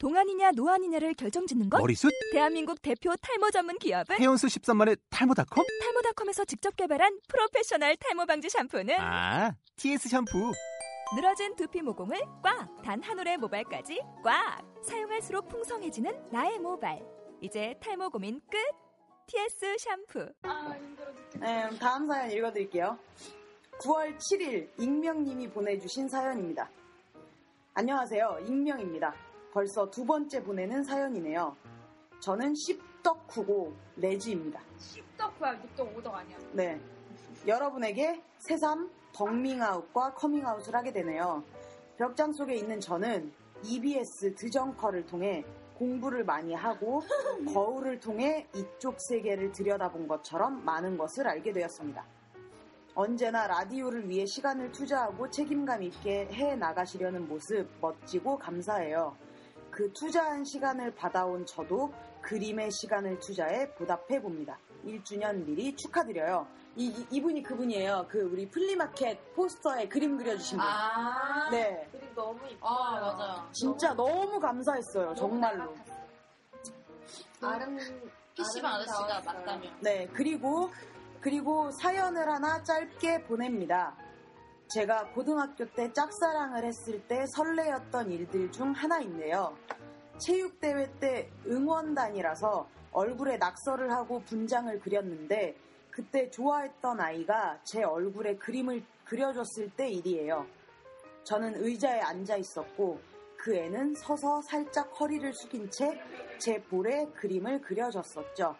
동안이냐 노안이냐를 결정짓는 것? 머리숱? 대한민국 대표 탈모 전문 기업은 헤어수 13만의 탈모닷컴? 탈모닷컴에서 직접 개발한 프로페셔널 탈모 방지 샴푸는 아, TS 샴푸. 늘어진 두피 모공을 꽉! 단 한 올의 모발까지 꽉! 사용할수록 풍성해지는 나의 모발. 이제 탈모 고민 끝! TS 샴푸. 네, 다음 사연 읽어드릴게요. 9월 7일 익명님이 보내주신 사연입니다. 안녕하세요. 익명입니다. 벌써 두 번째 보내는 사연이네요. 저는 씹덕후고 레즈입니다. 씹덕후야, 육덕 오덕 아니야. 네. 여러분에게 새삼 덕밍아웃과 커밍아웃을 하게 되네요. 벽장 속에 있는 저는 EBS 드정커를 통해 공부를 많이 하고 거울을 통해 이쪽 세계를 들여다본 것처럼 많은 것을 알게 되었습니다. 언제나 라디오를 위해 시간을 투자하고 책임감 있게 해 나가시려는 모습 멋지고 감사해요. 그 투자한 시간을 받아온 저도 그림에 시간을 투자해 보답해 봅니다. 1주년 미리 축하드려요. 이, 이, 분이 그분이에요. 그 우리 flea market 포스터에 그림 그려주신 분. 아, 네. 그림 너무 이뻐. 아, 맞아. 진짜 너무 감사했어요. 정말로. 아름, PC방 아저씨가 맞다며. 네, 그리고, 그리고 사연을 하나 짧게 보냅니다. 제가 고등학교 때 짝사랑을 했을 때 설레였던 일들 중 하나인데요. 체육대회 때 응원단이라서 얼굴에 낙서를 하고 분장을 그렸는데 그때 좋아했던 아이가 제 얼굴에 그림을 그려줬을 때 일이에요. 저는 의자에 앉아 있었고 그 애는 서서 살짝 허리를 숙인 채 제 볼에 그림을 그려줬었죠.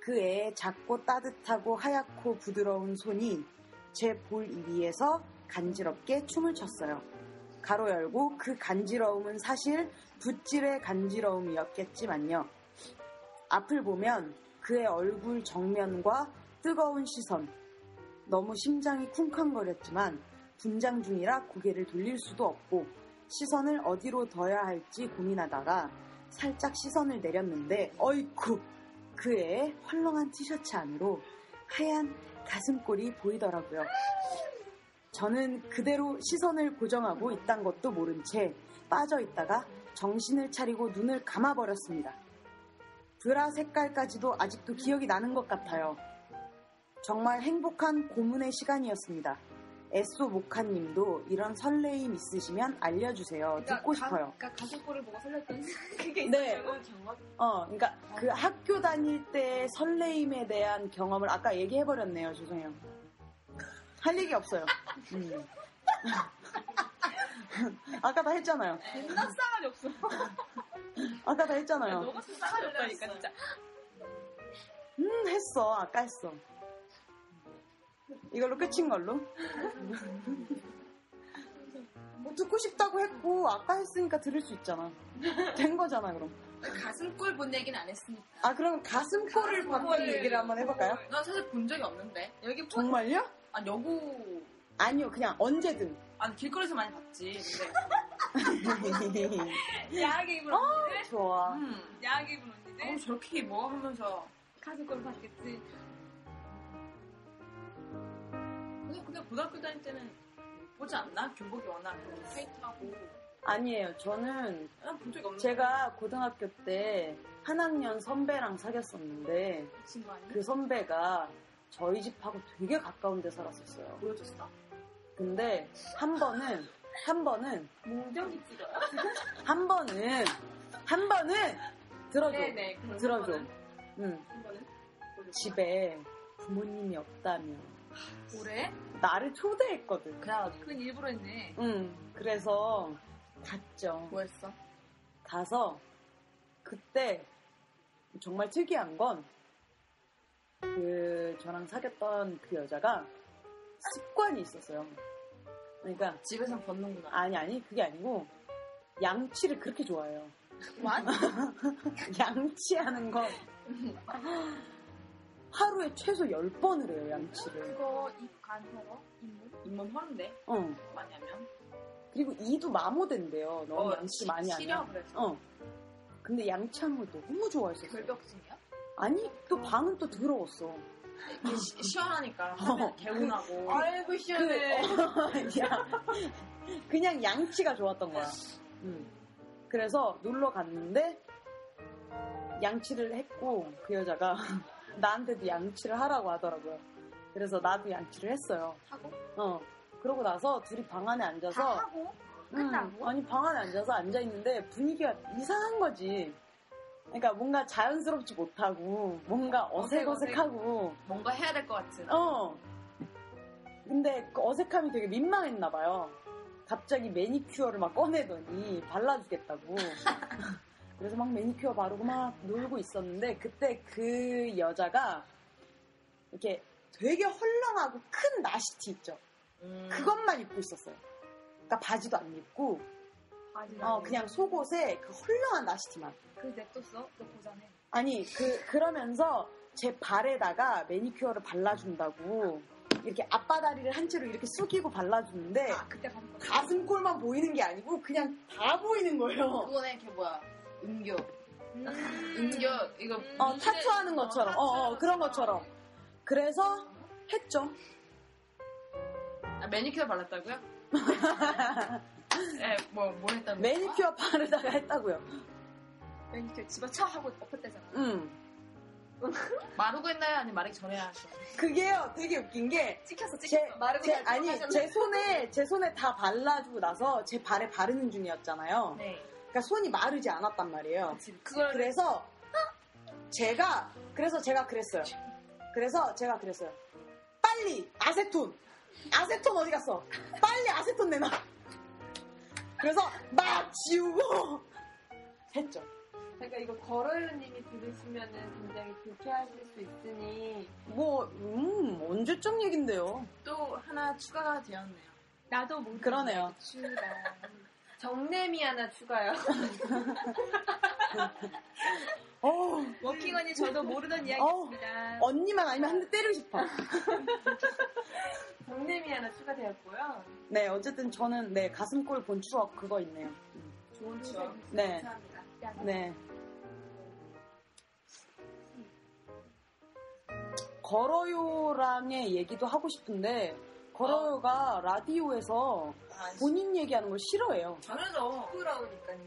그 애의 작고 따뜻하고 하얗고 부드러운 손이 제 볼 위에서 간지럽게 춤을 췄어요. 가로 열고 그 간지러움은 사실 붓질의 간지러움이었겠지만요. 앞을 보면 그의 얼굴 정면과 뜨거운 시선, 너무 심장이 쿵쾅거렸지만 분장 중이라 고개를 돌릴 수도 없고 시선을 어디로 둬야 할지 고민하다가 살짝 시선을 내렸는데 어이쿠 그의 헐렁한 티셔츠 안으로 하얀 가슴골이 보이더라고요. 저는 그대로 시선을 고정하고 있단 것도 모른 채 빠져 있다가 정신을 차리고 눈을 감아버렸습니다. 브라 색깔까지도 아직도 기억이 나는 것 같아요. 정말 행복한 고문의 시간이었습니다. 에쏘 모카님도 이런 설레임 있으시면 알려주세요. 듣고 싶어요. 그러니까 가슴골을 보고 설렜던 그게 네. 있어요. 경험. 어, 그러니까 그 학교 다닐 때 설레임에 대한 경험을 아까 얘기해 버렸네요. 죄송해요. 할 얘기 없어요. 음. 아까 다 했잖아요. 존나 싸가지 없어. 아까 다 했잖아요. 너가 싸가지 없다니까, 진짜. 음, 했어. 아까 했어. 이걸로 끝인 걸로. 뭐 듣고 싶다고 했고 아까 했으니까 들을 수 있잖아. 된 거잖아 그럼. 가슴골 본 얘기는 안 했으니까. 아 그럼 가슴골을 봤던 얘기를 한번 해볼까요? 나 사실 본 적이 없는데. 여기 뭐, 정말요? 아, 여고. 아니요 그냥 언제든. 아니, 길거리에서 많이 봤지. 야하게 입은 언니들? 좋아. 근데. 음. 야하게 입은 어, 언니들? 저렇게 뭐 하면서. 가슴골 봤겠지. 근데, 고등학교 다닐 때는 보지 않나? 교복이 워낙 좀 타이트하고. 아니에요. 저는. 제가 고등학교 때 한 학년 선배랑 사귀었었는데 그 친구? 그 선배가 저희 집하고 되게 가까운 데 살았었어요. 보여줬어? 근데 한 번은 한 번은 문경이 찍어요? 한 번은 한 번은 들어줘. 네네. 들어줘. 한? 응. 한 번은? 집에 부모님이 없다며 올해? 나를 초대했거든. 그래가지고. 그건 일부러 했네. 응. 그래서 갔죠. 뭐 했어? 가서 그때 정말 특이한 건 그 저랑 사귀었던 그 여자가 습관이 있었어요. 그러니까 집에서 벗는구나. 아니 아니 그게 아니고 양치를 그렇게 좋아해요. 완? 양치하는 건 하루에 최소 10번을 해요, 양치를. 그거 입간 털어? 입문? 입문 허는데 어. 많이 하면. 그리고 이도 마모된대요. 너무 어, 양치 시- 많이 하면. 그래서. 어. 근데 양치한 걸 너무 좋아했었어요. 결벽증이야? 아니, 또 방은 또 더러웠어. 시- 시원하니까 어. 개운하고. 아이고, 그, 시원해. 야, 그냥 양치가 좋았던 거야. 음. 그래서 놀러 갔는데 양치를 했고 그 여자가 나한테도 양치를 하라고 하더라고요. 그래서 나도 양치를 했어요. 하고? 어. 그러고 나서 둘이 방 안에 다 앉아서 하고? 음, 끝나고? 아니 방 안에 앉아서 앉아 있는데 분위기가 이상한 거지. 그러니까 뭔가 자연스럽지 못하고 뭔가 어색, 어색어색하고 뭔가 해야 될 것 같은. 어. 근데 그 어색함이 되게 민망했나 봐요. 갑자기 매니큐어를 막 꺼내더니 발라주겠다고. 그래서 막 매니큐어 바르고 막 놀고 있었는데 그때 그 여자가 이렇게 되게 헐렁하고 큰 나시티 있죠. 음. 그것만 입고 있었어요. 그러니까 바지도 안 입고 어, 그냥 속옷에 그 헐렁한 나시티만. 그 냅뒀어? 너 보자네. 아니 그 그러면서 제 발에다가 매니큐어를 발라준다고 이렇게 앞바다리를 한 채로 이렇게 숙이고 발라주는데 아. 가슴골만 보이는 게 아니고 그냥 다 보이는 거예요. 그거네, 걔 뭐야. 은교. 음. 은교, 이거. 어 문신- 타투하는 것처럼 어, 어, 그런 것처럼. 그래서 했죠. 아, 매니큐어 발랐다고요? 네, 뭐, 뭘 했다는 매니큐어 바르다가 했다고요. 매니큐어 집어쳐 하고 엎었대잖아. 음 마르고 했나요? 아니면 마르기 전에 하셨어요? 그게요 되게 웃긴 게 찍혔어, 제, 찍혔어. 마르고 제- 잘 아니. 제 손에 제 손에 다 발라주고 나서 제 발에 바르는 중이었잖아요. 네. 그러니까 손이 마르지 않았단 말이에요. 그치, 그걸. 그래서 제가 그래서 제가 그랬어요. 그래서 제가 그랬어요. 빨리 아세톤 아세톤 어디 갔어? 빨리 아세톤 내놔. 그래서 막 지우고 했죠. 그러니까 이거 걸어요님이 들으시면은 굉장히 불쾌하실 수 있으니 뭐 음, 언제적 얘긴데요. 또 하나 추가가 되었네요. 나도 모르는 그러네요. 추다. 정냄이 하나 추가요. 어, 워킹언이 저도 모르던 이야기였습니다. 언니만 아니면 한 대 때리고 싶어. 정냄이 하나 추가되었고요. 네, 어쨌든 저는 네 가슴골 본 추억 그거 있네요. 좋은 추억. 네. 감사합니다. 네. 걸어요랑의 얘기도 하고 싶은데 걸어요가 라디오에서 아, 본인 얘기하는 걸 싫어해요. 당연하죠. 부끄러우니까요.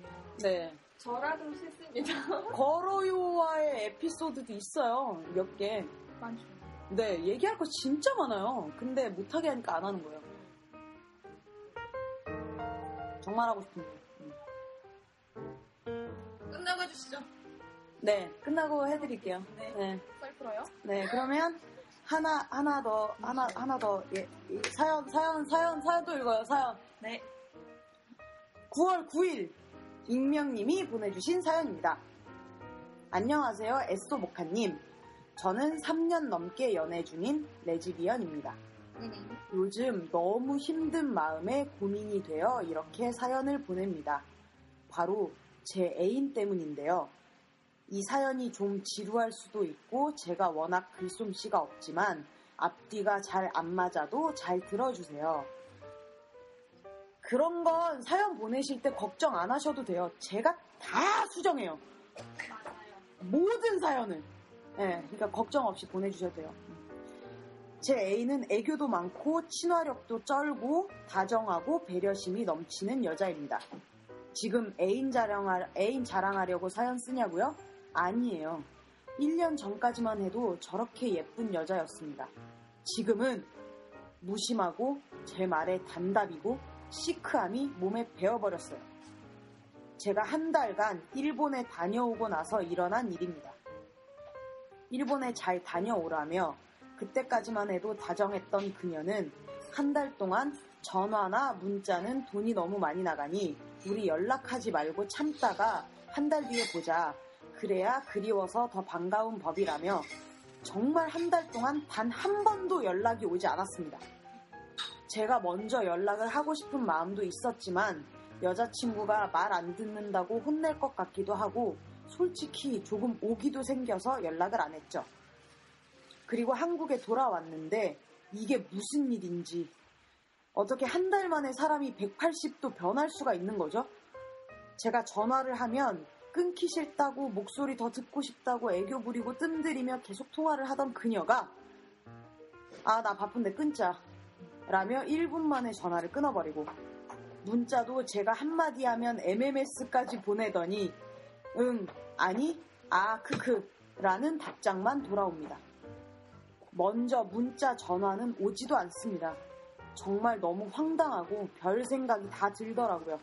네. 저라도 싫습니다. 걸어요와의 에피소드도 있어요. 몇 개. 많죠. 네, 얘기할 거 진짜 많아요. 근데 못하게 하니까 안 하는 거예요. 정말 하고 싶은데. 끝나고 해주시죠. 네, 끝나고 해드릴게요. 네. 네. 썰 풀어요? 네, 그러면 하나 하나 더 하나 하나 더 예, 이 사연 사연 사연 사연도 읽어요. 사연. 네. 9월 9일 익명님이 보내주신 사연입니다. 안녕하세요, 에스토 모카님. 저는 3년 넘게 연애 중인 레즈비언입니다. 네네. 요즘 너무 힘든 마음에 고민이 되어 이렇게 사연을 보냅니다. 바로 제 애인 때문인데요. 이 사연이 좀 지루할 수도 있고 제가 워낙 글솜씨가 없지만 앞뒤가 잘 안 맞아도 잘 들어주세요. 그런 건 사연 보내실 때 걱정 안 하셔도 돼요. 제가 다 수정해요. 모든 사연을. 예, 그러니까 걱정 없이 보내주셔도 돼요. 제 애인은 애교도 많고 친화력도 쩔고 다정하고 배려심이 넘치는 여자입니다. 지금 애인 자랑하, 애인 자랑하려고 사연 쓰냐고요? 아니에요. 1년 전까지만 해도 저렇게 예쁜 여자였습니다. 지금은 무심하고 제 말에 단답이고 시크함이 몸에 배어버렸어요. 제가 한 달간 일본에 다녀오고 나서 일어난 일입니다. 일본에 잘 다녀오라며 그때까지만 해도 다정했던 그녀는 한 달 동안 전화나 문자는 돈이 너무 많이 나가니 우리 연락하지 말고 참다가 한 달 뒤에 보자. 그래야 그리워서 더 반가운 법이라며 정말 한 달 동안 단 한 번도 연락이 오지 않았습니다. 제가 먼저 연락을 하고 싶은 마음도 있었지만 여자친구가 말 안 듣는다고 혼낼 것 같기도 하고 솔직히 조금 오기도 생겨서 연락을 안 했죠. 그리고 한국에 돌아왔는데 이게 무슨 일인지 어떻게 한 달 만에 사람이 180도 변할 수가 있는 거죠? 제가 전화를 하면 끊기 싫다고 목소리 더 듣고 싶다고 애교 부리고 뜸들이며 계속 통화를 하던 그녀가 아 나 바쁜데 끊자 라며 1분 만에 전화를 끊어버리고 문자도 제가 한마디 하면 MMS까지 보내더니 응, 아니, 아, 크크 라는 답장만 돌아옵니다. 먼저 문자 전화는 오지도 않습니다. 정말 너무 황당하고 별 생각이 다 들더라고요.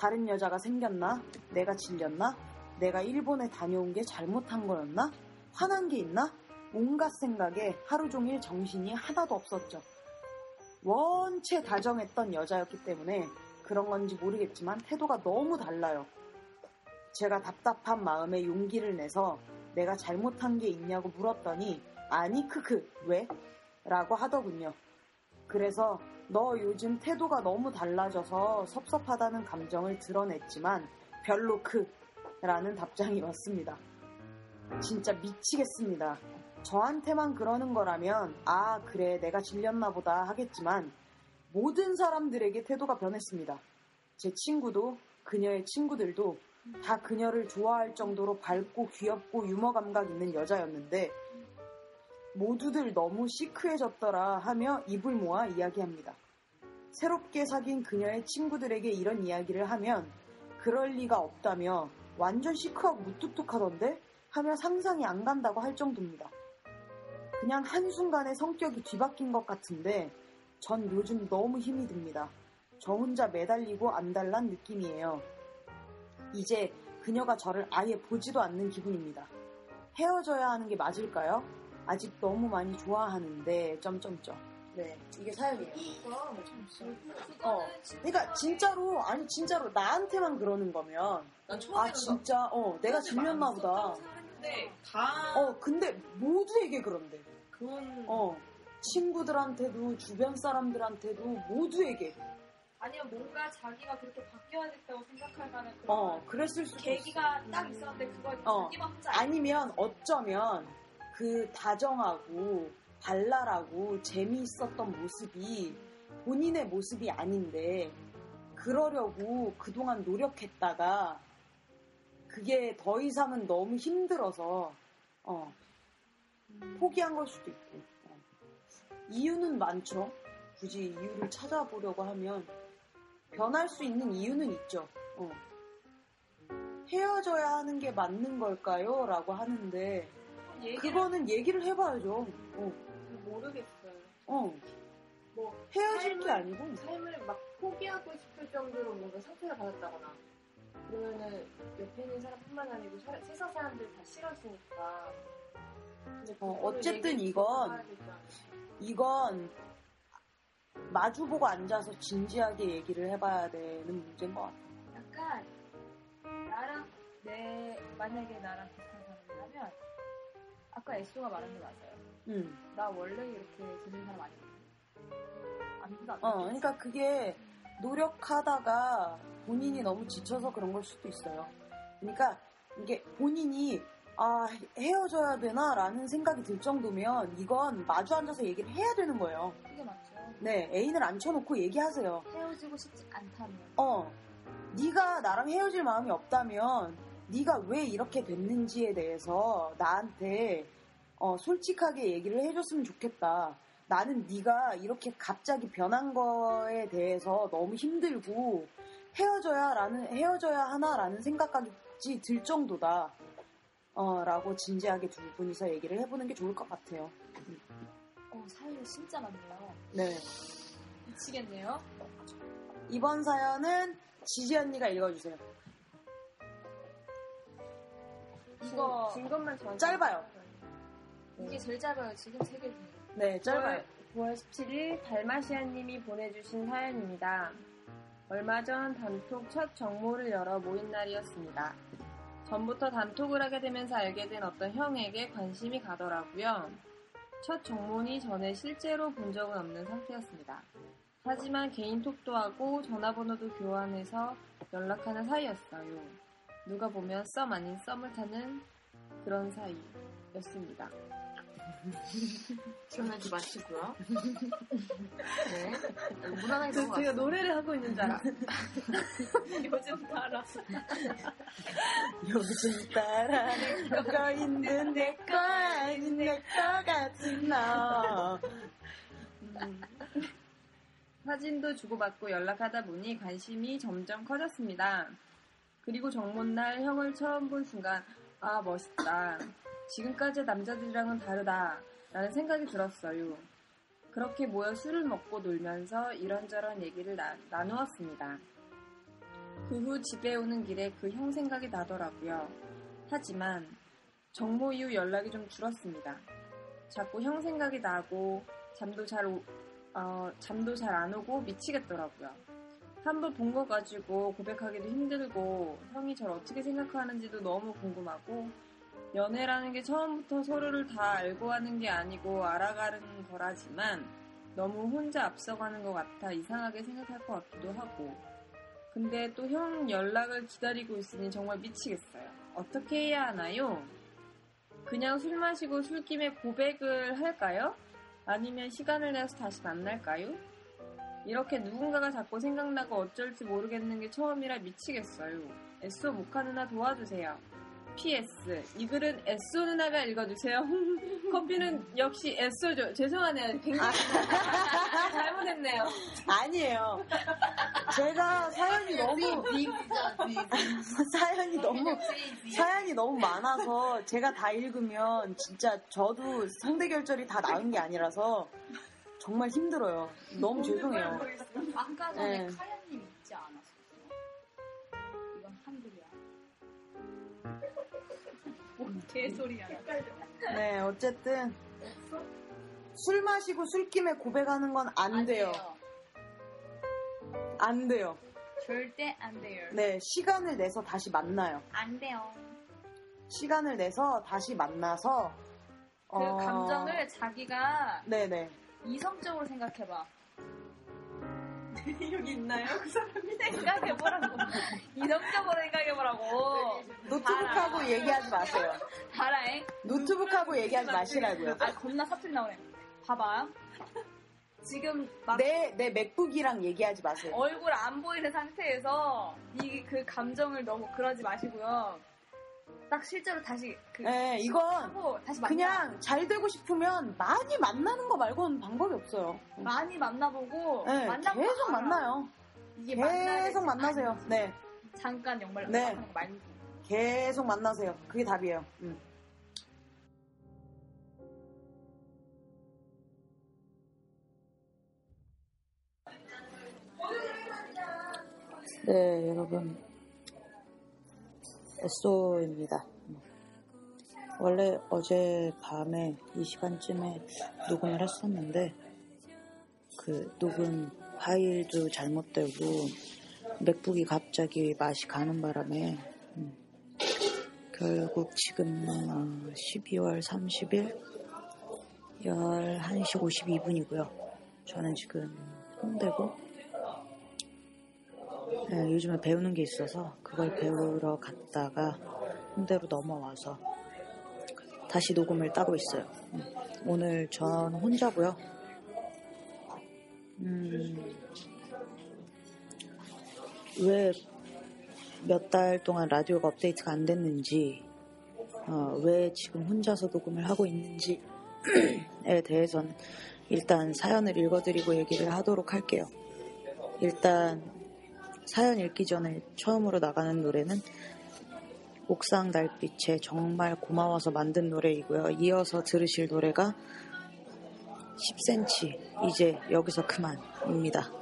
다른 여자가 생겼나? 내가 질렸나? 내가 일본에 다녀온 게 잘못한 거였나? 화난 게 있나? 온갖 생각에 하루 종일 정신이 하나도 없었죠. 원체 다정했던 여자였기 때문에 그런 건지 모르겠지만 태도가 너무 달라요. 제가 답답한 마음에 용기를 내서 내가 잘못한 게 있냐고 물었더니 아니 크크 왜? 라고 하더군요. 그래서 너 요즘 태도가 너무 달라져서 섭섭하다는 감정을 드러냈지만 별로 크 라는 답장이 왔습니다. 진짜 미치겠습니다. 저한테만 그러는 거라면 아 그래 내가 질렸나 보다 하겠지만 모든 사람들에게 태도가 변했습니다. 제 친구도 그녀의 친구들도 다 그녀를 좋아할 정도로 밝고 귀엽고 유머 감각 있는 여자였는데 모두들 너무 시크해졌더라 하며 입을 모아 이야기합니다. 새롭게 사귄 그녀의 친구들에게 이런 이야기를 하면 그럴 리가 없다며 완전 시크하고 무뚝뚝하던데 하며 상상이 안 간다고 할 정도입니다. 그냥 한순간에 성격이 뒤바뀐 것 같은데 전 요즘 너무 힘이 듭니다. 저 혼자 매달리고 안달난 느낌이에요. 이제 그녀가 저를 아예 보지도 않는 기분입니다. 헤어져야 하는 게 맞을까요? 아직 너무 많이 좋아하는데 점점점. 네, 이게 사연이에요. 어, 그러니까 진짜로 아니 진짜로 나한테만 그러는 거면 아 진짜 어 내가 질렸나 보다. 근데 다 어 근데 모두에게 그런데. 그건 어 친구들한테도 주변 사람들한테도 모두에게 아니면 뭔가 자기가 그렇게 바뀌어야겠다고 생각할 만한 그런 어 그랬을 수도 있어. 계기가 딱 있었는데 그걸 어. 자기만 혼자 아니면 어쩌면 그 다정하고 발랄하고 재미있었던 모습이 본인의 모습이 아닌데 그러려고 그동안 노력했다가 그게 더 이상은 너무 힘들어서 어, 포기한 걸 수도 있고 어. 이유는 많죠. 굳이 이유를 찾아보려고 하면 변할 수 있는 이유는 있죠. 어. 헤어져야 하는 게 맞는 걸까요? 라고 하는데 얘기를 그거는 얘기를 해봐야죠. 어, 모르겠어요. 어. 뭐 헤어질 게 삶을- 아니고 삶을 막 포기하고 싶을 정도로 뭔가 상처를 받았다거나 그러면은 옆에 있는 사람뿐만 아니고 사- 세상 사람들 다 싫어지니까. 어, 어쨌든 이건. 이건 마주보고 앉아서 진지하게 얘기를 해봐야 되는 문제인 것 같아요. 약간 나랑 내 만약에 나랑 아까 에스가 말한 게 맞아요. 음. 나 원래 이렇게 들는 사람. 아무도 안 어. 그러니까 그게 노력하다가 본인이 너무 지쳐서 그런 걸 수도 있어요. 그러니까 이게 본인이 아 헤어져야 되나 라는 생각이 들 정도면 이건 마주 앉아서 얘기를 해야 되는 거예요. 그게 맞죠. 네, 애인을 앉혀놓고 얘기하세요. 헤어지고 싶지 않다면 어, 네가 나랑 헤어질 마음이 없다면 네가 왜 이렇게 됐는지에 대해서 나한테 어, 솔직하게 얘기를 해줬으면 좋겠다. 나는 네가 이렇게 갑자기 변한 거에 대해서 너무 힘들고 헤어져야라는 헤어져야 하나라는 생각까지 들 정도다. 어, 라고 진지하게 두 분이서 얘기를 해보는 게 좋을 것 같아요. 어 사연이 진짜 많네요. 네. 미치겠네요. 이번 사연은 지지 언니가 읽어주세요. 이거 진 것만 짧아요. 이게 제일 짧아요. 지금 세개 중에. 네, 짧아요. 9월 17일 달마시아님이 보내주신 사연입니다. 얼마 전 단톡 첫 정모를 열어 모인 날이었습니다. 전부터 단톡을 하게 되면서 알게 된 어떤 형에게 관심이 가더라고요. 첫 정모니 전에 실제로 본 적은 없는 상태였습니다. 하지만 개인톡도 하고 전화번호도 교환해서 연락하는 사이였어요. 누가 보면 썸 아닌 썸을 타는 그런 사이였습니다. 시원하게 마시고요. 네. 무난하게 저. 제가 노래를 하고 있는 줄 알아. 요즘 따라. 요즘 따라는 거 있는 내거 아닌 내거 같은 너. 음. 사진도 주고받고 연락하다 보니 관심이 점점 커졌습니다. 그리고 정모날 형을 처음 본 순간, 아, 멋있다. 지금까지 남자들이랑은 다르다. 라는 생각이 들었어요. 그렇게 모여 술을 먹고 놀면서 이런저런 얘기를 나, 나누었습니다. 그 후 집에 오는 길에 그 형 생각이 나더라고요. 하지만 정모 이후 연락이 좀 줄었습니다. 자꾸 형 생각이 나고 잠도 잘 오- 어, 잠도 잘 안 오고 미치겠더라고요. 한 번 본 거 가지고 고백하기도 힘들고 형이 절 어떻게 생각하는지도 너무 궁금하고 연애라는 게 처음부터 서로를 다 알고 하는 게 아니고 알아가는 거라지만 너무 혼자 앞서가는 것 같아 이상하게 생각할 것 같기도 하고 근데 또 형 연락을 기다리고 있으니 정말 미치겠어요. 어떻게 해야 하나요? 그냥 술 마시고 술김에 고백을 할까요? 아니면 시간을 내서 다시 만날까요? 이렇게 누군가가 자꾸 생각나고 어쩔지 모르겠는 게 처음이라 미치겠어요. 에쏘 모카 누나 도와주세요. PS 이 글은 에쏘 누나가 읽어주세요. 커피는 역시 에쏘죠. 죄송하네요. 굉장히 잘못했네요. 아니에요. 제가 사연이 너무 사연이 너무 사연이 너무 많아서 제가 다 읽으면 진짜 저도 상대 결절이 다 나은 게 아니라서 정말 힘들어요. 너무 죄송해요. 아까 전에 네. 카야님 개소리야. 네, 어쨌든 술 마시고 술김에 고백하는 건 안 돼요. 안 돼요. 절대 안 돼요. 네, 시간을 내서 다시 만나요. 안 돼요. 시간을 내서 다시 만나서 그 어, 감정을 자기가 네네. 이성적으로 생각해봐. 여기 있나요? 그 사람이? 생각해보라고. 이성적으로 생각해보라고. 노트북하고 얘기하지 마세요. 봐라잉. 노트북하고 얘기하지 마시라고요. 아, 겁나 사투리 나오네. 봐봐. 지금 막 내, 내 맥북이랑 얘기하지 마세요. 얼굴 안 보이는 상태에서 이 그 감정을 너무 그러지 마시고요. 딱 실제로 다시 그 네, 이건 하고 다시 만나. 그냥 잘 되고 싶으면 많이 만나는 거 말고는 방법이 없어요. 많이 만나보고 네, 만나고 계속. 만나요. 이게 계속 될지 만나세요. 아닌지. 네, 잠깐 정말 네. 거 말고. 계속 만나세요. 그게 답이에요. 음. 네, 여러분. 에쏘입니다. 원래 어제 밤에 이 시간쯤에 녹음을 했었는데, 그 녹음 파일도 잘못되고, 맥북이 갑자기 맛이 가는 바람에, 음, 결국 지금 어, 12월 30일 11시 52분이고요. 저는 지금 홍대고 네, 요즘에 배우는 게 있어서 그걸 배우러 갔다가 홍대로 넘어와서 다시 녹음을 따고 있어요. 음, 오늘 전 혼자고요. 음, 왜 몇 달 동안 라디오가 업데이트가 안 됐는지, 어, 왜 지금 혼자서 녹음을 하고 있는지에 대해선 일단 사연을 읽어드리고 얘기를 하도록 할게요. 일단 사연 읽기 전에 처음으로 나가는 노래는 옥상 달빛에 정말 고마워서 만든 노래이고요. 이어서 들으실 노래가 10cm 이제 여기서 그만입니다.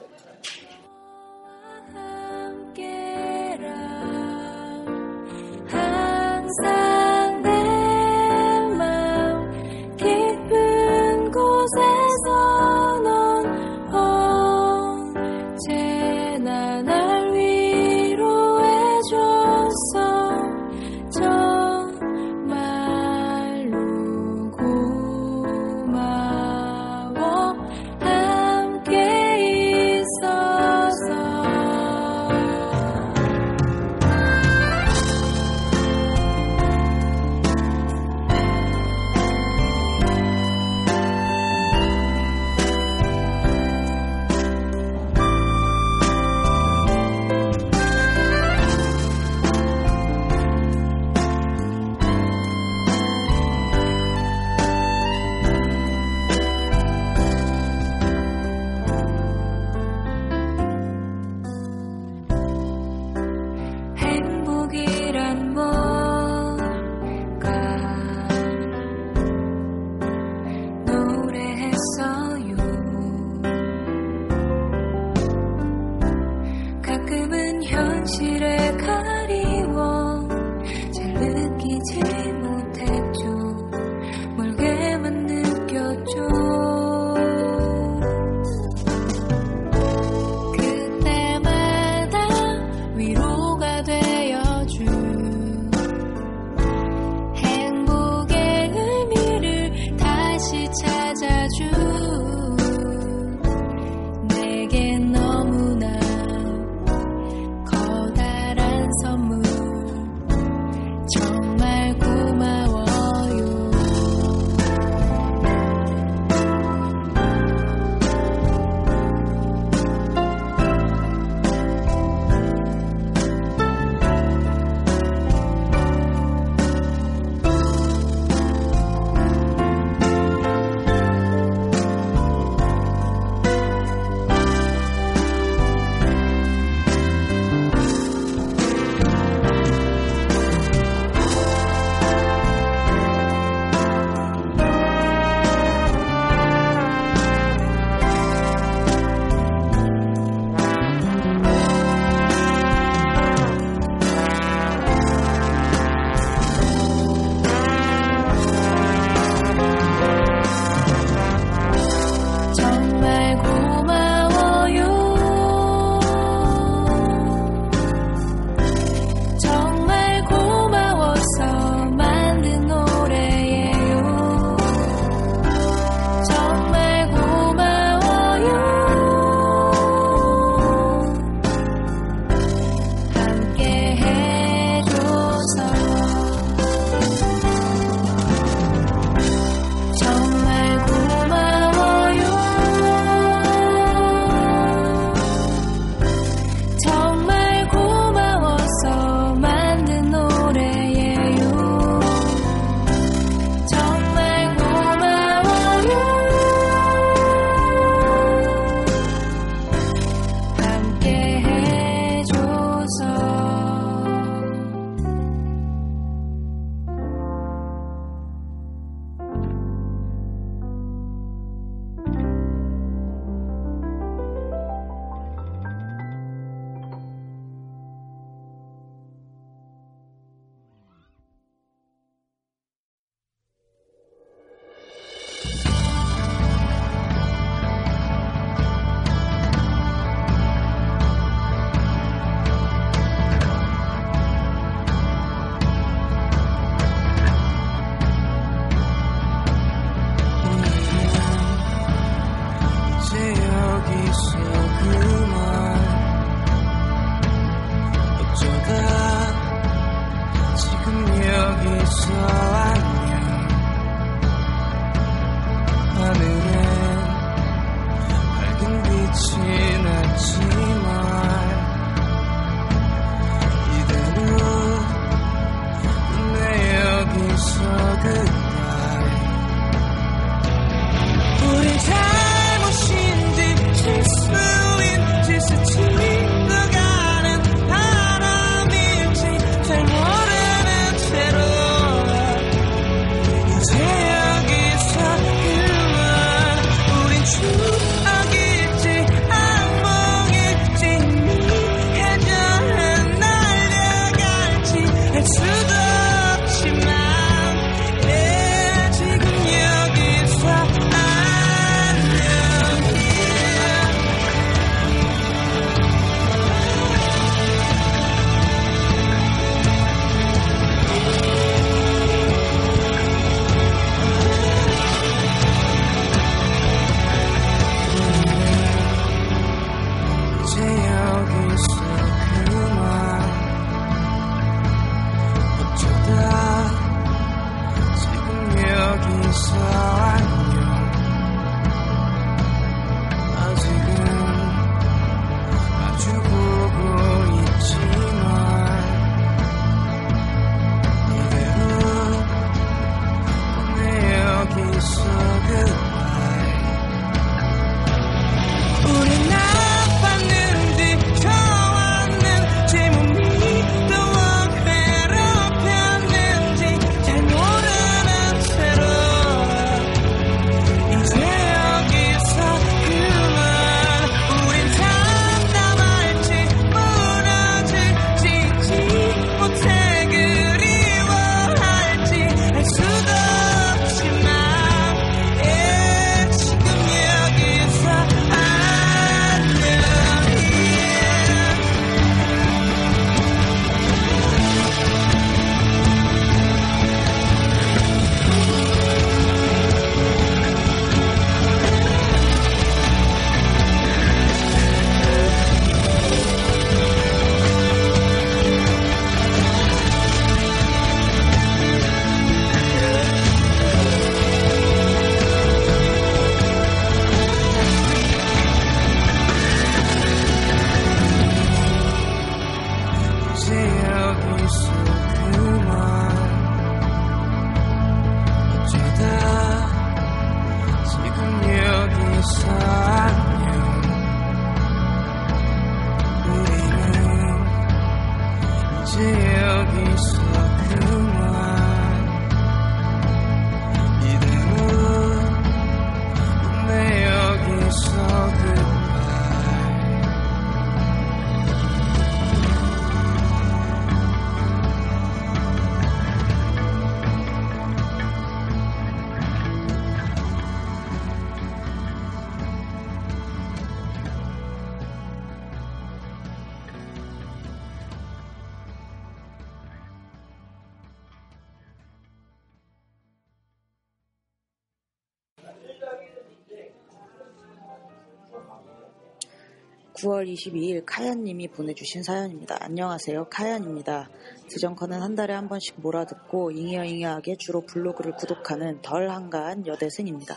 6월 22일 카얀님이 보내주신 사연입니다. 안녕하세요. 카얀입니다. 드정커는 한 달에 한 번씩 몰아듣고 잉여잉여하게 주로 블로그를 구독하는 덜 한가한 여대생입니다.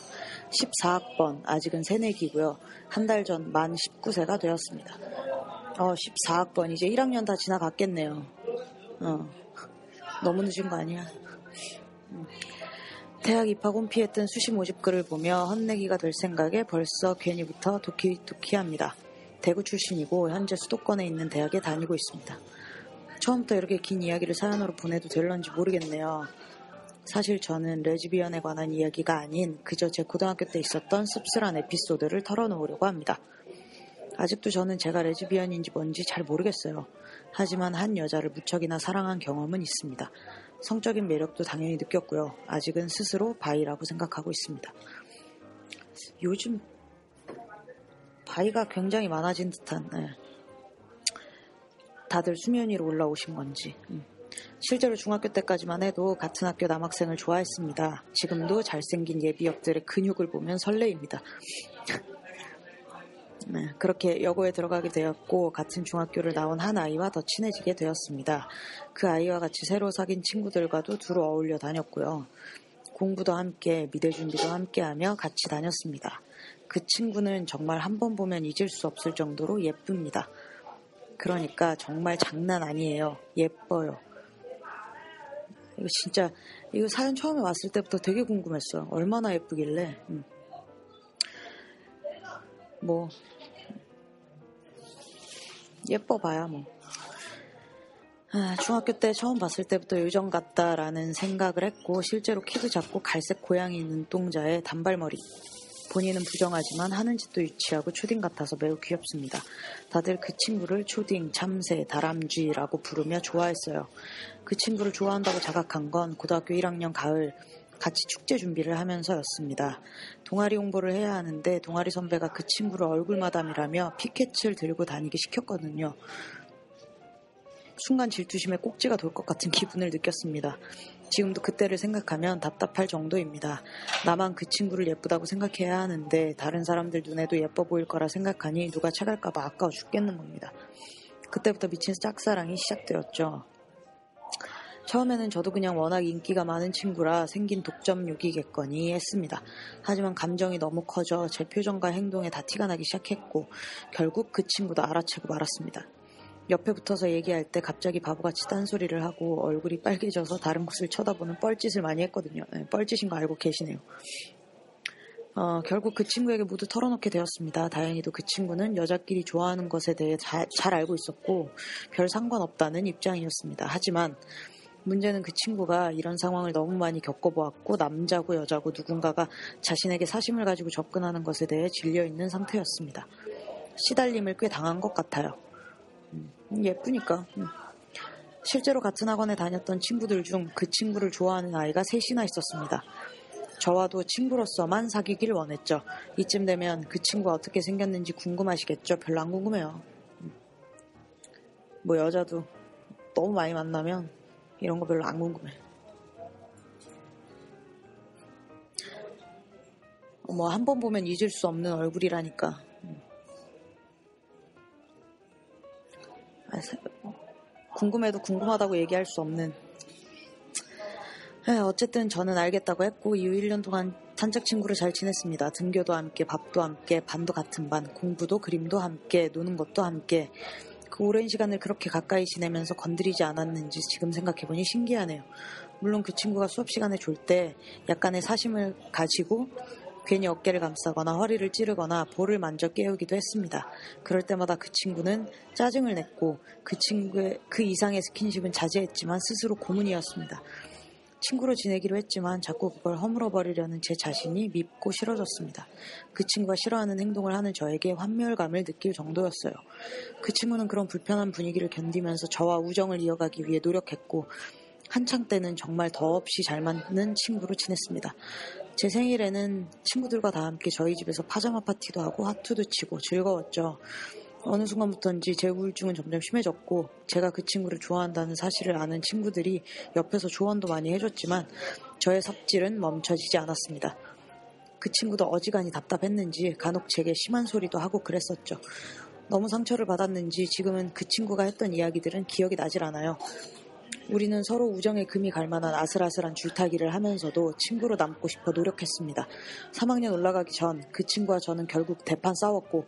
14학번, 아직은 새내기고요. 한 달 전 만 19세가 되었습니다. 어, 14학번, 이제 1학년 다 지나갔겠네요. 어, 너무 늦은 거 아니야? 음. 대학 입학 홈피했던 수시 모집 글을 보며 헛내기가 될 생각에 벌써 괜히부터 도키도키합니다. 대구 출신이고 현재 수도권에 있는 대학에 다니고 있습니다. 처음부터 이렇게 긴 이야기를 사연으로 보내도 될런지 모르겠네요. 사실 저는 레즈비언에 관한 이야기가 아닌 그저 제 고등학교 때 있었던 씁쓸한 에피소드를 털어놓으려고 합니다. 아직도 저는 제가 레즈비언인지 뭔지 잘 모르겠어요. 하지만 한 여자를 무척이나 사랑한 경험은 있습니다. 성적인 매력도 당연히 느꼈고요. 아직은 스스로 바이라고 생각하고 있습니다. 요즘 바이가 굉장히 많아진 듯한 예. 다들 수면 위로 올라오신 건지 음. 실제로 중학교 때까지만 해도 같은 학교 남학생을 좋아했습니다. 지금도 잘생긴 예비역들의 근육을 보면 설레입니다. 네, 그렇게 여고에 들어가게 되었고 같은 중학교를 나온 한 아이와 더 친해지게 되었습니다. 그 아이와 같이 새로 사귄 친구들과도 두루 어울려 다녔고요. 공부도 함께 미대 준비도 함께하며 같이 다녔습니다. 그 친구는 정말 한 번 보면 잊을 수 없을 정도로 예쁩니다. 그러니까 정말 장난 아니에요. 예뻐요. 이거 진짜 이거 사연 처음에 왔을 때부터 되게 궁금했어요. 얼마나 예쁘길래. 음. 뭐 예뻐 봐야 뭐. 아, 중학교 때 처음 봤을 때부터 요정 같다라는 생각을 했고 실제로 키도 작고 갈색 고양이 눈동자에 단발머리. 본인은 부정하지만 하는 짓도 유치하고 초딩 같아서 매우 귀엽습니다. 다들 그 친구를 초딩, 참새, 다람쥐라고 부르며 좋아했어요. 그 친구를 좋아한다고 자각한 건 고등학교 1학년 가을 같이 축제 준비를 하면서였습니다. 동아리 홍보를 해야 하는데 동아리 선배가 그 친구를 얼굴마담이라며 피켓을 들고 다니게 시켰거든요. 순간 질투심에 꼭지가 돌 것 같은 기분을 느꼈습니다. 지금도 그때를 생각하면 답답할 정도입니다. 나만 그 친구를 예쁘다고 생각해야 하는데 다른 사람들 눈에도 예뻐 보일 거라 생각하니 누가 착할까봐 아까워 죽겠는 겁니다. 그때부터 미친 짝사랑이 시작되었죠. 처음에는 저도 그냥 워낙 인기가 많은 친구라 생긴 독점욕이겠거니 했습니다. 하지만 감정이 너무 커져 제 표정과 행동에 다 티가 나기 시작했고 결국 그 친구도 알아채고 말았습니다. 옆에 붙어서 얘기할 때 갑자기 바보같이 딴소리를 하고 얼굴이 빨개져서 다른 곳을 쳐다보는 뻘짓을 많이 했거든요. 네, 뻘짓인 거 알고 계시네요. 어, 결국 그 친구에게 모두 털어놓게 되었습니다. 다행히도 그 친구는 여자끼리 좋아하는 것에 대해 자, 잘 알고 있었고 별 상관없다는 입장이었습니다. 하지만 문제는 그 친구가 이런 상황을 너무 많이 겪어보았고 남자고 여자고 누군가가 자신에게 사심을 가지고 접근하는 것에 대해 질려 있는 상태였습니다. 시달림을 꽤 당한 것 같아요. 음, 예쁘니까. 음. 실제로 같은 학원에 다녔던 친구들 중 그 친구를 좋아하는 아이가 셋이나 있었습니다. 저와도 친구로서만 사귀길 원했죠. 이쯤 되면 그 친구가 어떻게 생겼는지 궁금하시겠죠? 별로 안 궁금해요. 음. 뭐 여자도 너무 많이 만나면 이런 거 별로 안 궁금해. 뭐 한 번 보면 잊을 수 없는 얼굴이라니까. 궁금해도 궁금하다고 얘기할 수 없는. 에, 어쨌든 저는 알겠다고 했고 이후 1년 동안 산책 친구를 잘 지냈습니다. 등교도 함께, 밥도 함께, 반도 같은 반, 공부도 그림도 함께, 노는 것도 함께. 그 오랜 시간을 그렇게 가까이 지내면서 건드리지 않았는지 지금 생각해보니 신기하네요. 물론 그 친구가 수업 시간에 졸 때 약간의 사심을 가지고 괜히 어깨를 감싸거나 허리를 찌르거나 볼을 만져 깨우기도 했습니다. 그럴 때마다 그 친구는 짜증을 냈고 그 친구의 그 이상의 스킨십은 자제했지만 스스로 고문이었습니다. 친구로 지내기로 했지만 자꾸 그걸 허물어버리려는 제 자신이 밉고 싫어졌습니다. 그 친구가 싫어하는 행동을 하는 저에게 환멸감을 느낄 정도였어요. 그 친구는 그런 불편한 분위기를 견디면서 저와 우정을 이어가기 위해 노력했고 한창 때는 정말 더없이 잘 맞는 친구로 지냈습니다. 제 생일에는 친구들과 다 함께 저희 집에서 파자마 파티도 하고 하투도 치고 즐거웠죠. 어느 순간부터인지 제 우울증은 점점 심해졌고 제가 그 친구를 좋아한다는 사실을 아는 친구들이 옆에서 조언도 많이 해줬지만 저의 삽질은 멈춰지지 않았습니다. 그 친구도 어지간히 답답했는지 간혹 제게 심한 소리도 하고 그랬었죠. 너무 상처를 받았는지 지금은 그 친구가 했던 이야기들은 기억이 나질 않아요. 우리는 서로 우정의 금이 갈 만한 아슬아슬한 줄타기를 하면서도 친구로 남고 싶어 노력했습니다. 3학년 올라가기 전 그 친구와 저는 결국 대판 싸웠고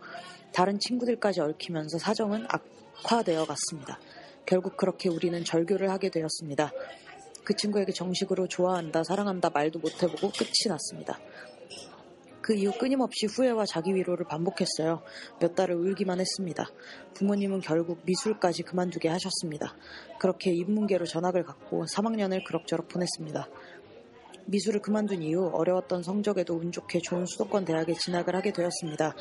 다른 친구들까지 얽히면서 사정은 악화되어 갔습니다. 결국 그렇게 우리는 절교를 하게 되었습니다. 그 친구에게 정식으로 좋아한다, 사랑한다 말도 못해보고 끝이 났습니다. 그 이후 끊임없이 후회와 자기 위로를 반복했어요. 몇 달을 울기만 했습니다. 부모님은 결국 미술까지 그만두게 하셨습니다. 그렇게 인문계로 전학을 갔고 3학년을 그럭저럭 보냈습니다. 미술을 그만둔 이후 어려웠던 성적에도 운 좋게 좋은 수도권 대학에 진학을 하게 되었습니다.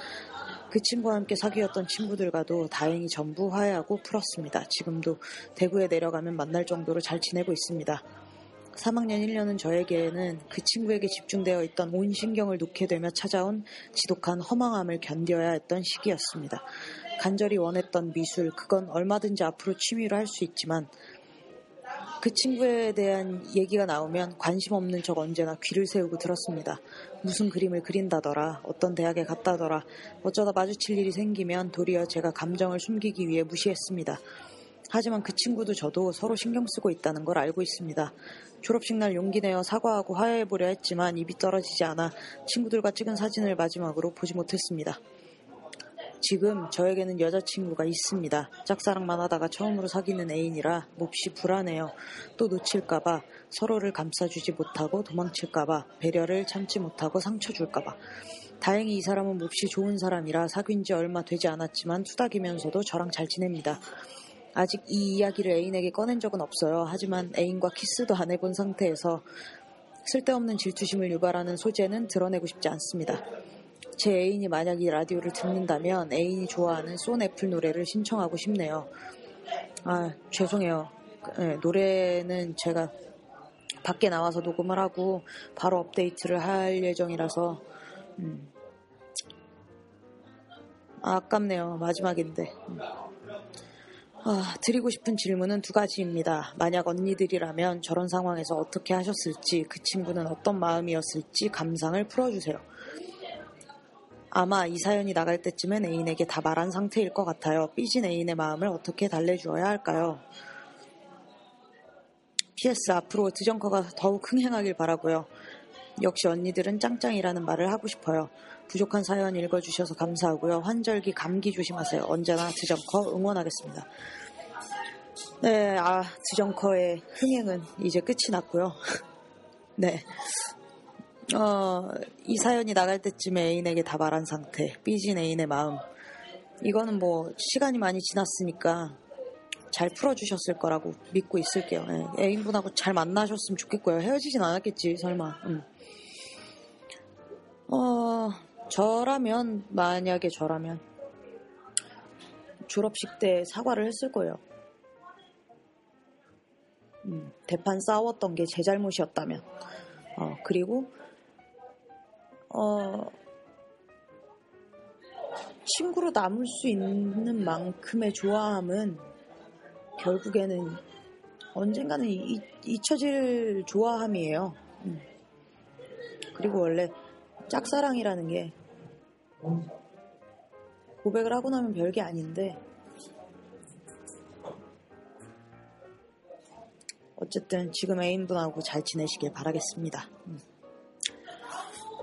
그 친구와 함께 사귀었던 친구들과도 다행히 전부 화해하고 풀었습니다. 지금도 대구에 내려가면 만날 정도로 잘 지내고 있습니다. 3학년 1년은 저에게는 그 친구에게 집중되어 있던 온 신경을 놓게 되며 찾아온 지독한 허망함을 견뎌야 했던 시기였습니다. 간절히 원했던 미술, 그건 얼마든지 앞으로 취미로 할 수 있지만 그 친구에 대한 얘기가 나오면 관심 없는 척 언제나 귀를 세우고 들었습니다. 무슨 그림을 그린다더라, 어떤 대학에 갔다더라, 어쩌다 마주칠 일이 생기면 도리어 제가 감정을 숨기기 위해 무시했습니다. 하지만 그 친구도 저도 서로 신경 쓰고 있다는 걸 알고 있습니다. 졸업식 날 용기 내어 사과하고 화해해보려 했지만 입이 떨어지지 않아 친구들과 찍은 사진을 마지막으로 보지 못했습니다. 지금 저에게는 여자친구가 있습니다. 짝사랑만 하다가 처음으로 사귀는 애인이라 몹시 불안해요. 또 놓칠까봐 서로를 감싸주지 못하고 도망칠까봐 배려를 참지 못하고 상처 줄까봐. 다행히 이 사람은 몹시 좋은 사람이라 사귄 지 얼마 되지 않았지만 투닥이면서도 저랑 잘 지냅니다. 아직 이 이야기를 애인에게 꺼낸 적은 없어요. 하지만 애인과 키스도 안 해본 상태에서 쓸데없는 질투심을 유발하는 소재는 드러내고 싶지 않습니다. 제 애인이 만약 이 라디오를 듣는다면 애인이 좋아하는 쏜애플 노래를 신청하고 싶네요. 아, 죄송해요. 네, 노래는 제가 밖에 나와서 녹음을 하고 바로 업데이트를 할 예정이라서 음. 아, 아깝네요. 마지막인데. 음. 아, 드리고 싶은 질문은 두 가지입니다. 만약 언니들이라면 저런 상황에서 어떻게 하셨을지, 그 친구는 어떤 마음이었을지 감상을 풀어주세요. 아마 이 사연이 나갈 때쯤엔 애인에게 다 말한 상태일 것 같아요. 삐진 애인의 마음을 어떻게 달래주어야 할까요? PS 앞으로 드정커가 더욱 흥행하길 바라고요. 역시 언니들은 짱짱이라는 말을 하고 싶어요. 부족한 사연 읽어주셔서 감사하고요. 환절기 감기 조심하세요. 언제나 드정커 응원하겠습니다. 네, 아, 드정커의 흥행은 이제 끝이 났고요. 네. 어, 이 사연이 나갈 때쯤에 애인에게 다 말한 상태, 삐진 애인의 마음. 이거는 뭐, 시간이 많이 지났으니까 잘 풀어주셨을 거라고 믿고 있을게요. 예, 애인분하고 잘 만나셨으면 좋겠고요. 헤어지진 않았겠지, 설마. 음. 어, 저라면, 만약에 저라면, 졸업식 때 사과를 했을 거예요. 음, 대판 싸웠던 게 제 잘못이었다면. 어, 그리고, 어, 친구로 남을 수 있는 만큼의 좋아함은 결국에는 언젠가는 이, 잊혀질 좋아함이에요. 음. 그리고 원래 짝사랑이라는 게 고백을 하고 나면 별게 아닌데 어쨌든 지금 애인분하고 잘 지내시길 바라겠습니다. 음.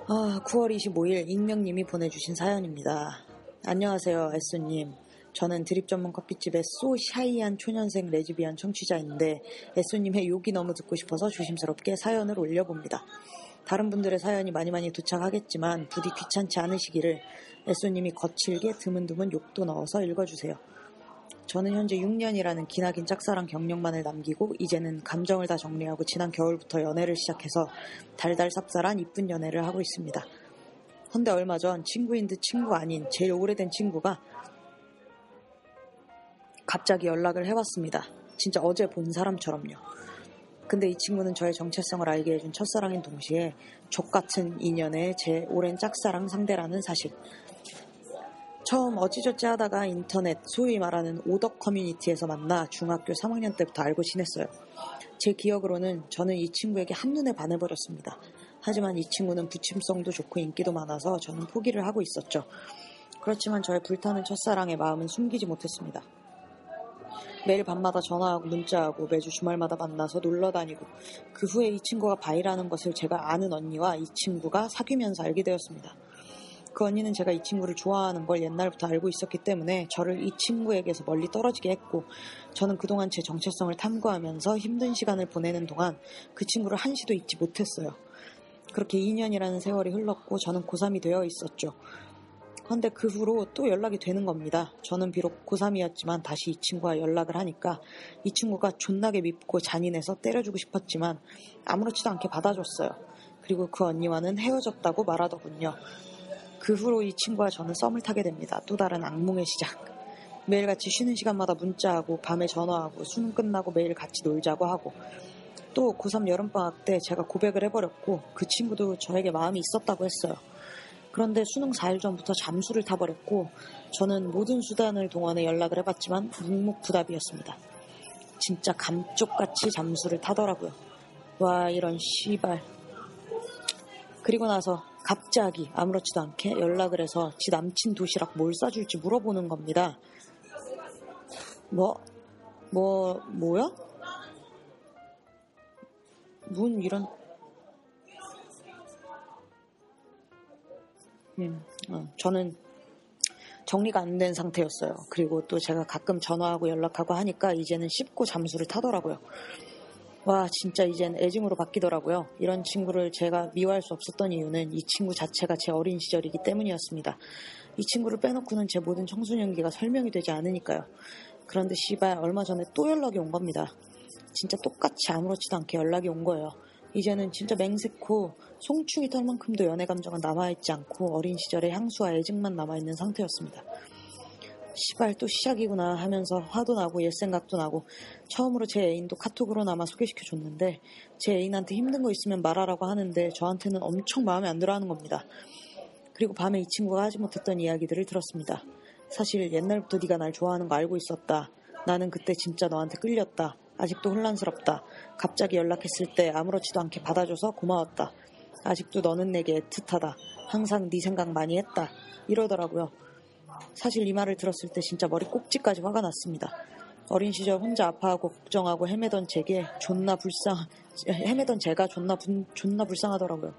아, 9월 25일 익명님이 보내주신 사연입니다. 안녕하세요, 에쏘님. 저는 드립 전문 커피집의 소 샤이한 초년생 레즈비언 청취자인데 에쏘님의 욕이 너무 듣고 싶어서 조심스럽게 사연을 올려봅니다. 다른 분들의 사연이 많이 많이 도착하겠지만 부디 귀찮지 않으시기를 에쏘님이 거칠게 드문드문 욕도 넣어서 읽어주세요. 저는 현재 6년이라는 기나긴 짝사랑 경력만을 남기고 이제는 감정을 다 정리하고 지난 겨울부터 연애를 시작해서 달달 쌉쌀한 이쁜 연애를 하고 있습니다. 헌데 얼마 전 친구인 듯 친구 아닌 제일 오래된 친구가 갑자기 연락을 해왔습니다. 진짜 어제 본 사람처럼요. 근데 이 친구는 저의 정체성을 알게 해준 첫사랑인 동시에 족같은 인연의 제 오랜 짝사랑 상대라는 사실. 처음 어찌저찌 하다가 인터넷 소위 말하는 오덕 커뮤니티에서 만나 중학교 3학년 때부터 알고 지냈어요. 제 기억으로는 저는 이 친구에게 한눈에 반해버렸습니다. 하지만 이 친구는 부침성도 좋고 인기도 많아서 저는 포기를 하고 있었죠. 그렇지만 저의 불타는 첫사랑의 마음은 숨기지 못했습니다. 매일 밤마다 전화하고 문자하고 매주 주말마다 만나서 놀러 다니고 그 후에 이 친구가 바이라는 것을 제가 아는 언니와 이 친구가 사귀면서 알게 되었습니다. 그 언니는 제가 이 친구를 좋아하는 걸 옛날부터 알고 있었기 때문에 저를 이 친구에게서 멀리 떨어지게 했고 저는 그동안 제 정체성을 탐구하면서 힘든 시간을 보내는 동안 그 친구를 한시도 잊지 못했어요. 그렇게 2년이라는 세월이 흘렀고 저는 고3이 되어 있었죠. 그런데 그 후로 또 연락이 되는 겁니다. 저는 비록 고3이었지만 다시 이 친구와 연락을 하니까 이 친구가 존나게 밉고 잔인해서 때려주고 싶었지만 아무렇지도 않게 받아줬어요. 그리고 그 언니와는 헤어졌다고 말하더군요. 그 후로 이 친구와 저는 썸을 타게 됩니다. 또 다른 악몽의 시작. 매일같이 쉬는 시간마다 문자하고 밤에 전화하고 수능 끝나고 매일 같이 놀자고 하고 또 고3 여름방학 때 제가 고백을 해버렸고 그 친구도 저에게 마음이 있었다고 했어요. 그런데 수능 4일 전부터 잠수를 타버렸고 저는 모든 수단을 동원해 연락을 해봤지만 묵묵부답이었습니다. 진짜 감쪽같이 잠수를 타더라고요. 와 이런 씨발. 그리고 나서 갑자기 아무렇지도 않게 연락을 해서 지 남친 도시락 뭘 싸줄지 물어보는 겁니다. 뭐, 뭐, 뭐야? 문 이런 음, 어, 저는 정리가 안 된 상태였어요. 그리고 또 제가 가끔 전화하고 연락하고 하니까 이제는 씹고 잠수를 타더라고요. 와, 진짜 이젠 애증으로 바뀌더라고요. 이런 친구를 제가 미워할 수 없었던 이유는 이 친구 자체가 제 어린 시절이기 때문이었습니다. 이 친구를 빼놓고는 제 모든 청소년기가 설명이 되지 않으니까요. 그런데 씨발 얼마 전에 또 연락이 온 겁니다. 진짜 똑같이 아무렇지도 않게 연락이 온 거예요. 이제는 진짜 맹세코 송충이 털만큼도 연애 감정은 남아있지 않고 어린 시절의 향수와 애증만 남아있는 상태였습니다. 시발 또 시작이구나 하면서 화도 나고 옛 생각도 나고 처음으로 제 애인도 카톡으로나마 소개시켜 줬는데 제 애인한테 힘든 거 있으면 말하라고 하는데 저한테는 엄청 마음에 안 들어하는 겁니다. 그리고 밤에 이 친구가 하지 못했던 이야기들을 들었습니다. 사실 옛날부터 네가 날 좋아하는 거 알고 있었다. 나는 그때 진짜 너한테 끌렸다. 아직도 혼란스럽다. 갑자기 연락했을 때 아무렇지도 않게 받아줘서 고마웠다. 아직도 너는 내게 애틋하다. 항상 네 생각 많이 했다. 이러더라고요. 사실 이 말을 들었을 때 진짜 머리 꼭지까지 화가 났습니다. 어린 시절 혼자 아파하고 걱정하고 헤매던 제게 존나 불쌍, 헤매던 제가 존나, 분, 존나 불쌍하더라고요.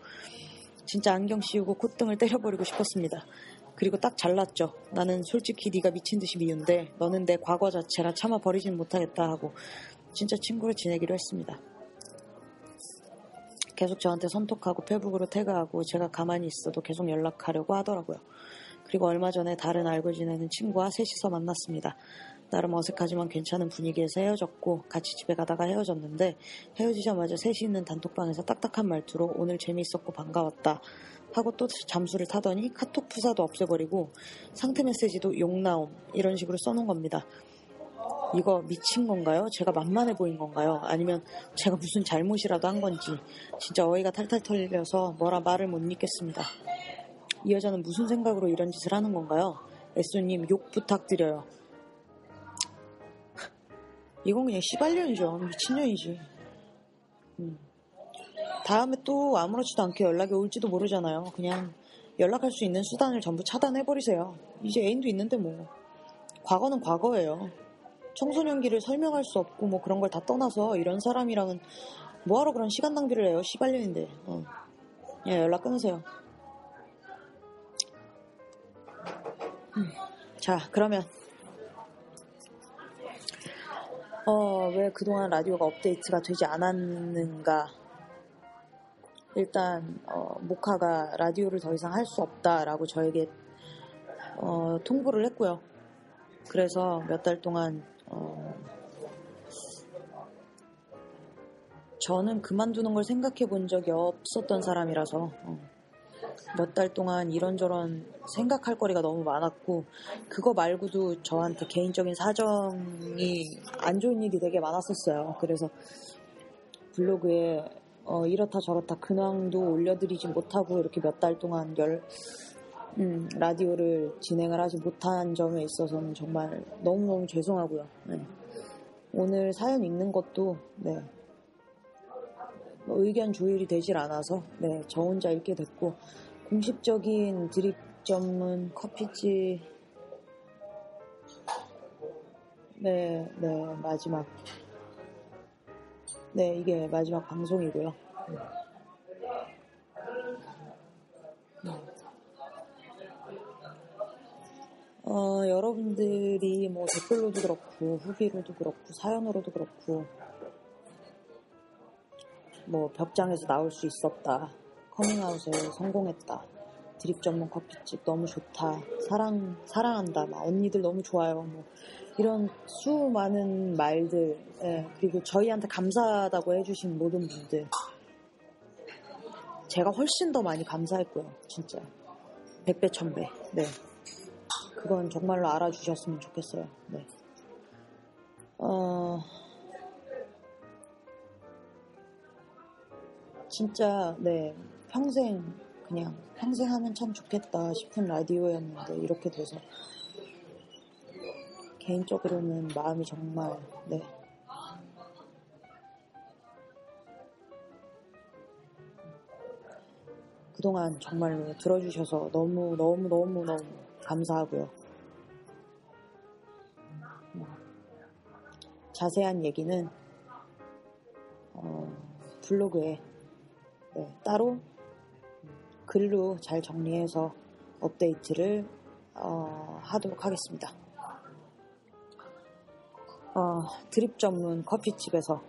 진짜 안경 씌우고 콧등을 때려버리고 싶었습니다. 그리고 딱 잘났죠. 나는 솔직히 네가 미친 듯이 미운데 너는 내 과거 자체라 참아 버리진 못하겠다 하고 진짜 친구로 지내기로 했습니다. 계속 저한테 선톡하고 페북으로 태그하고 제가 가만히 있어도 계속 연락하려고 하더라고요. 그리고 얼마 전에 다른 알고 지내는 친구와 셋이서 만났습니다. 나름 어색하지만 괜찮은 분위기에서 헤어졌고 같이 집에 가다가 헤어졌는데 헤어지자마자 셋이 있는 단톡방에서 딱딱한 말투로 오늘 재미있었고 반가웠다 하고 또 잠수를 타더니 카톡 프사도 없애버리고 상태 메시지도 욕나옴 이런 식으로 써놓은 겁니다. 이거 미친 건가요? 제가 만만해 보인 건가요? 아니면 제가 무슨 잘못이라도 한 건지 진짜 어이가 탈탈 털려서 뭐라 말을 못 잇겠습니다. 이 여자는 무슨 생각으로 이런 짓을 하는 건가요? 에쏘님 욕 부탁드려요. 이건 그냥 시발년이죠. 미친년이지. 음. 다음에 또 아무렇지도 않게 연락이 올지도 모르잖아요. 그냥 연락할 수 있는 수단을 전부 차단해버리세요. 이제 애인도 있는데 뭐. 과거는 과거예요. 청소년기를 설명할 수 없고 뭐 그런 걸 다 떠나서 이런 사람이랑은 뭐하러 그런 시간 낭비를 해요. 시발년인데. 어. 야, 연락 끊으세요. 음. 자, 그러면 어, 왜 그동안 라디오가 업데이트가 되지 않았는가? 일단 어, 모카가 라디오를 더 이상 할 수 없다라고 저에게 어, 통보를 했고요. 그래서 몇 달 동안 어, 저는 그만두는 걸 생각해 본 적이 없었던 사람이라서 어, 몇달 동안 이런저런 생각할 거리가 너무 많았고 그거 말고도 저한테 개인적인 사정이 안 좋은 일이 되게 많았었어요. 그래서 블로그에 어, 이렇다 저렇다 근황도 올려드리지 못하고 이렇게 몇 달 동안 열 음, 라디오를 진행을 하지 못한 점에 있어서는 정말 너무너무 죄송하고요. 네. 오늘 사연 읽는 것도 네. 뭐 의견 조율이 되질 않아서 네, 저 혼자 읽게 됐고 공식적인 드립 전문 커피집 네, 네, 마지막 네, 이게 마지막 방송이고요. 어, 여러분들이 뭐 댓글로도 그렇고 후기로도 그렇고 사연으로도 그렇고 뭐 벽장에서 나올 수 있었다. 커밍아웃에 성공했다. 드립 전문 커피집 너무 좋다. 사랑 사랑한다. 막 언니들 너무 좋아요. 뭐 이런 수많은 말들 예, 그리고 저희한테 감사하다고 해주신 모든 분들 제가 훨씬 더 많이 감사했고요. 진짜 백배 천배. 네. 그건 정말로 알아주셨으면 좋겠어요. 네. 어, 진짜, 네. 평생, 그냥, 평생 하면 참 좋겠다 싶은 라디오였는데, 이렇게 돼서. 개인적으로는 마음이 정말, 네. 그동안 정말로 들어주셔서 너무, 너무, 너무, 너무 감사하고요. 뭐, 자세한 얘기는 어, 블로그에 네, 따로 글로 잘 정리해서 업데이트를 어, 하도록 하겠습니다. 어, 드립 전문 커피집에서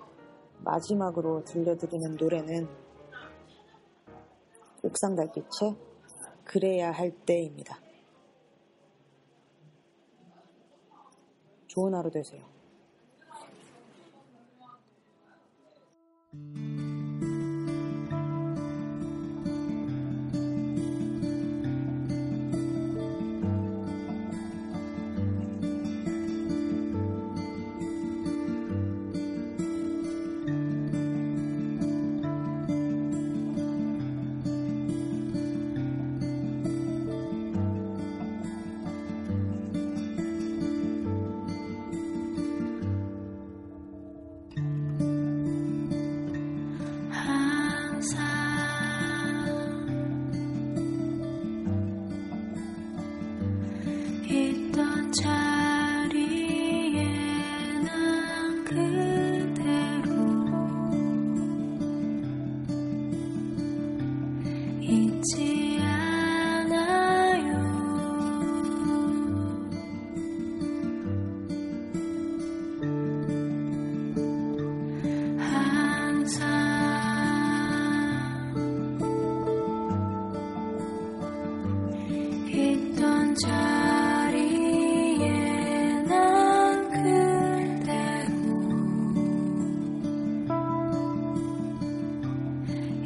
마지막으로 들려드리는 노래는 옥상 달빛의 그래야 할 때입니다. 좋은 하루 되세요.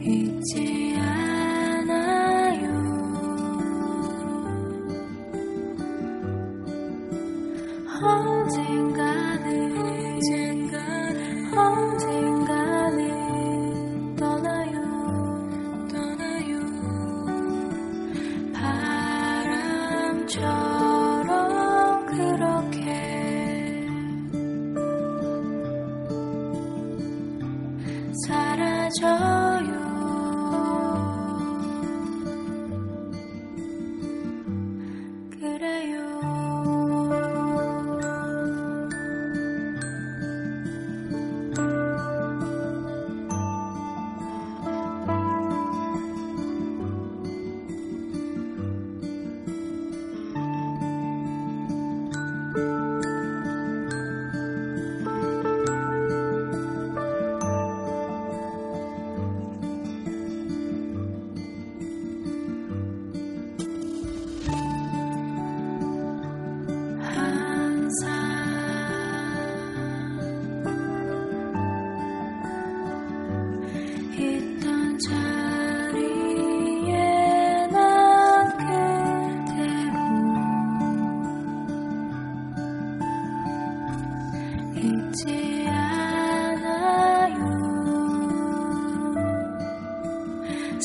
있지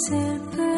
슬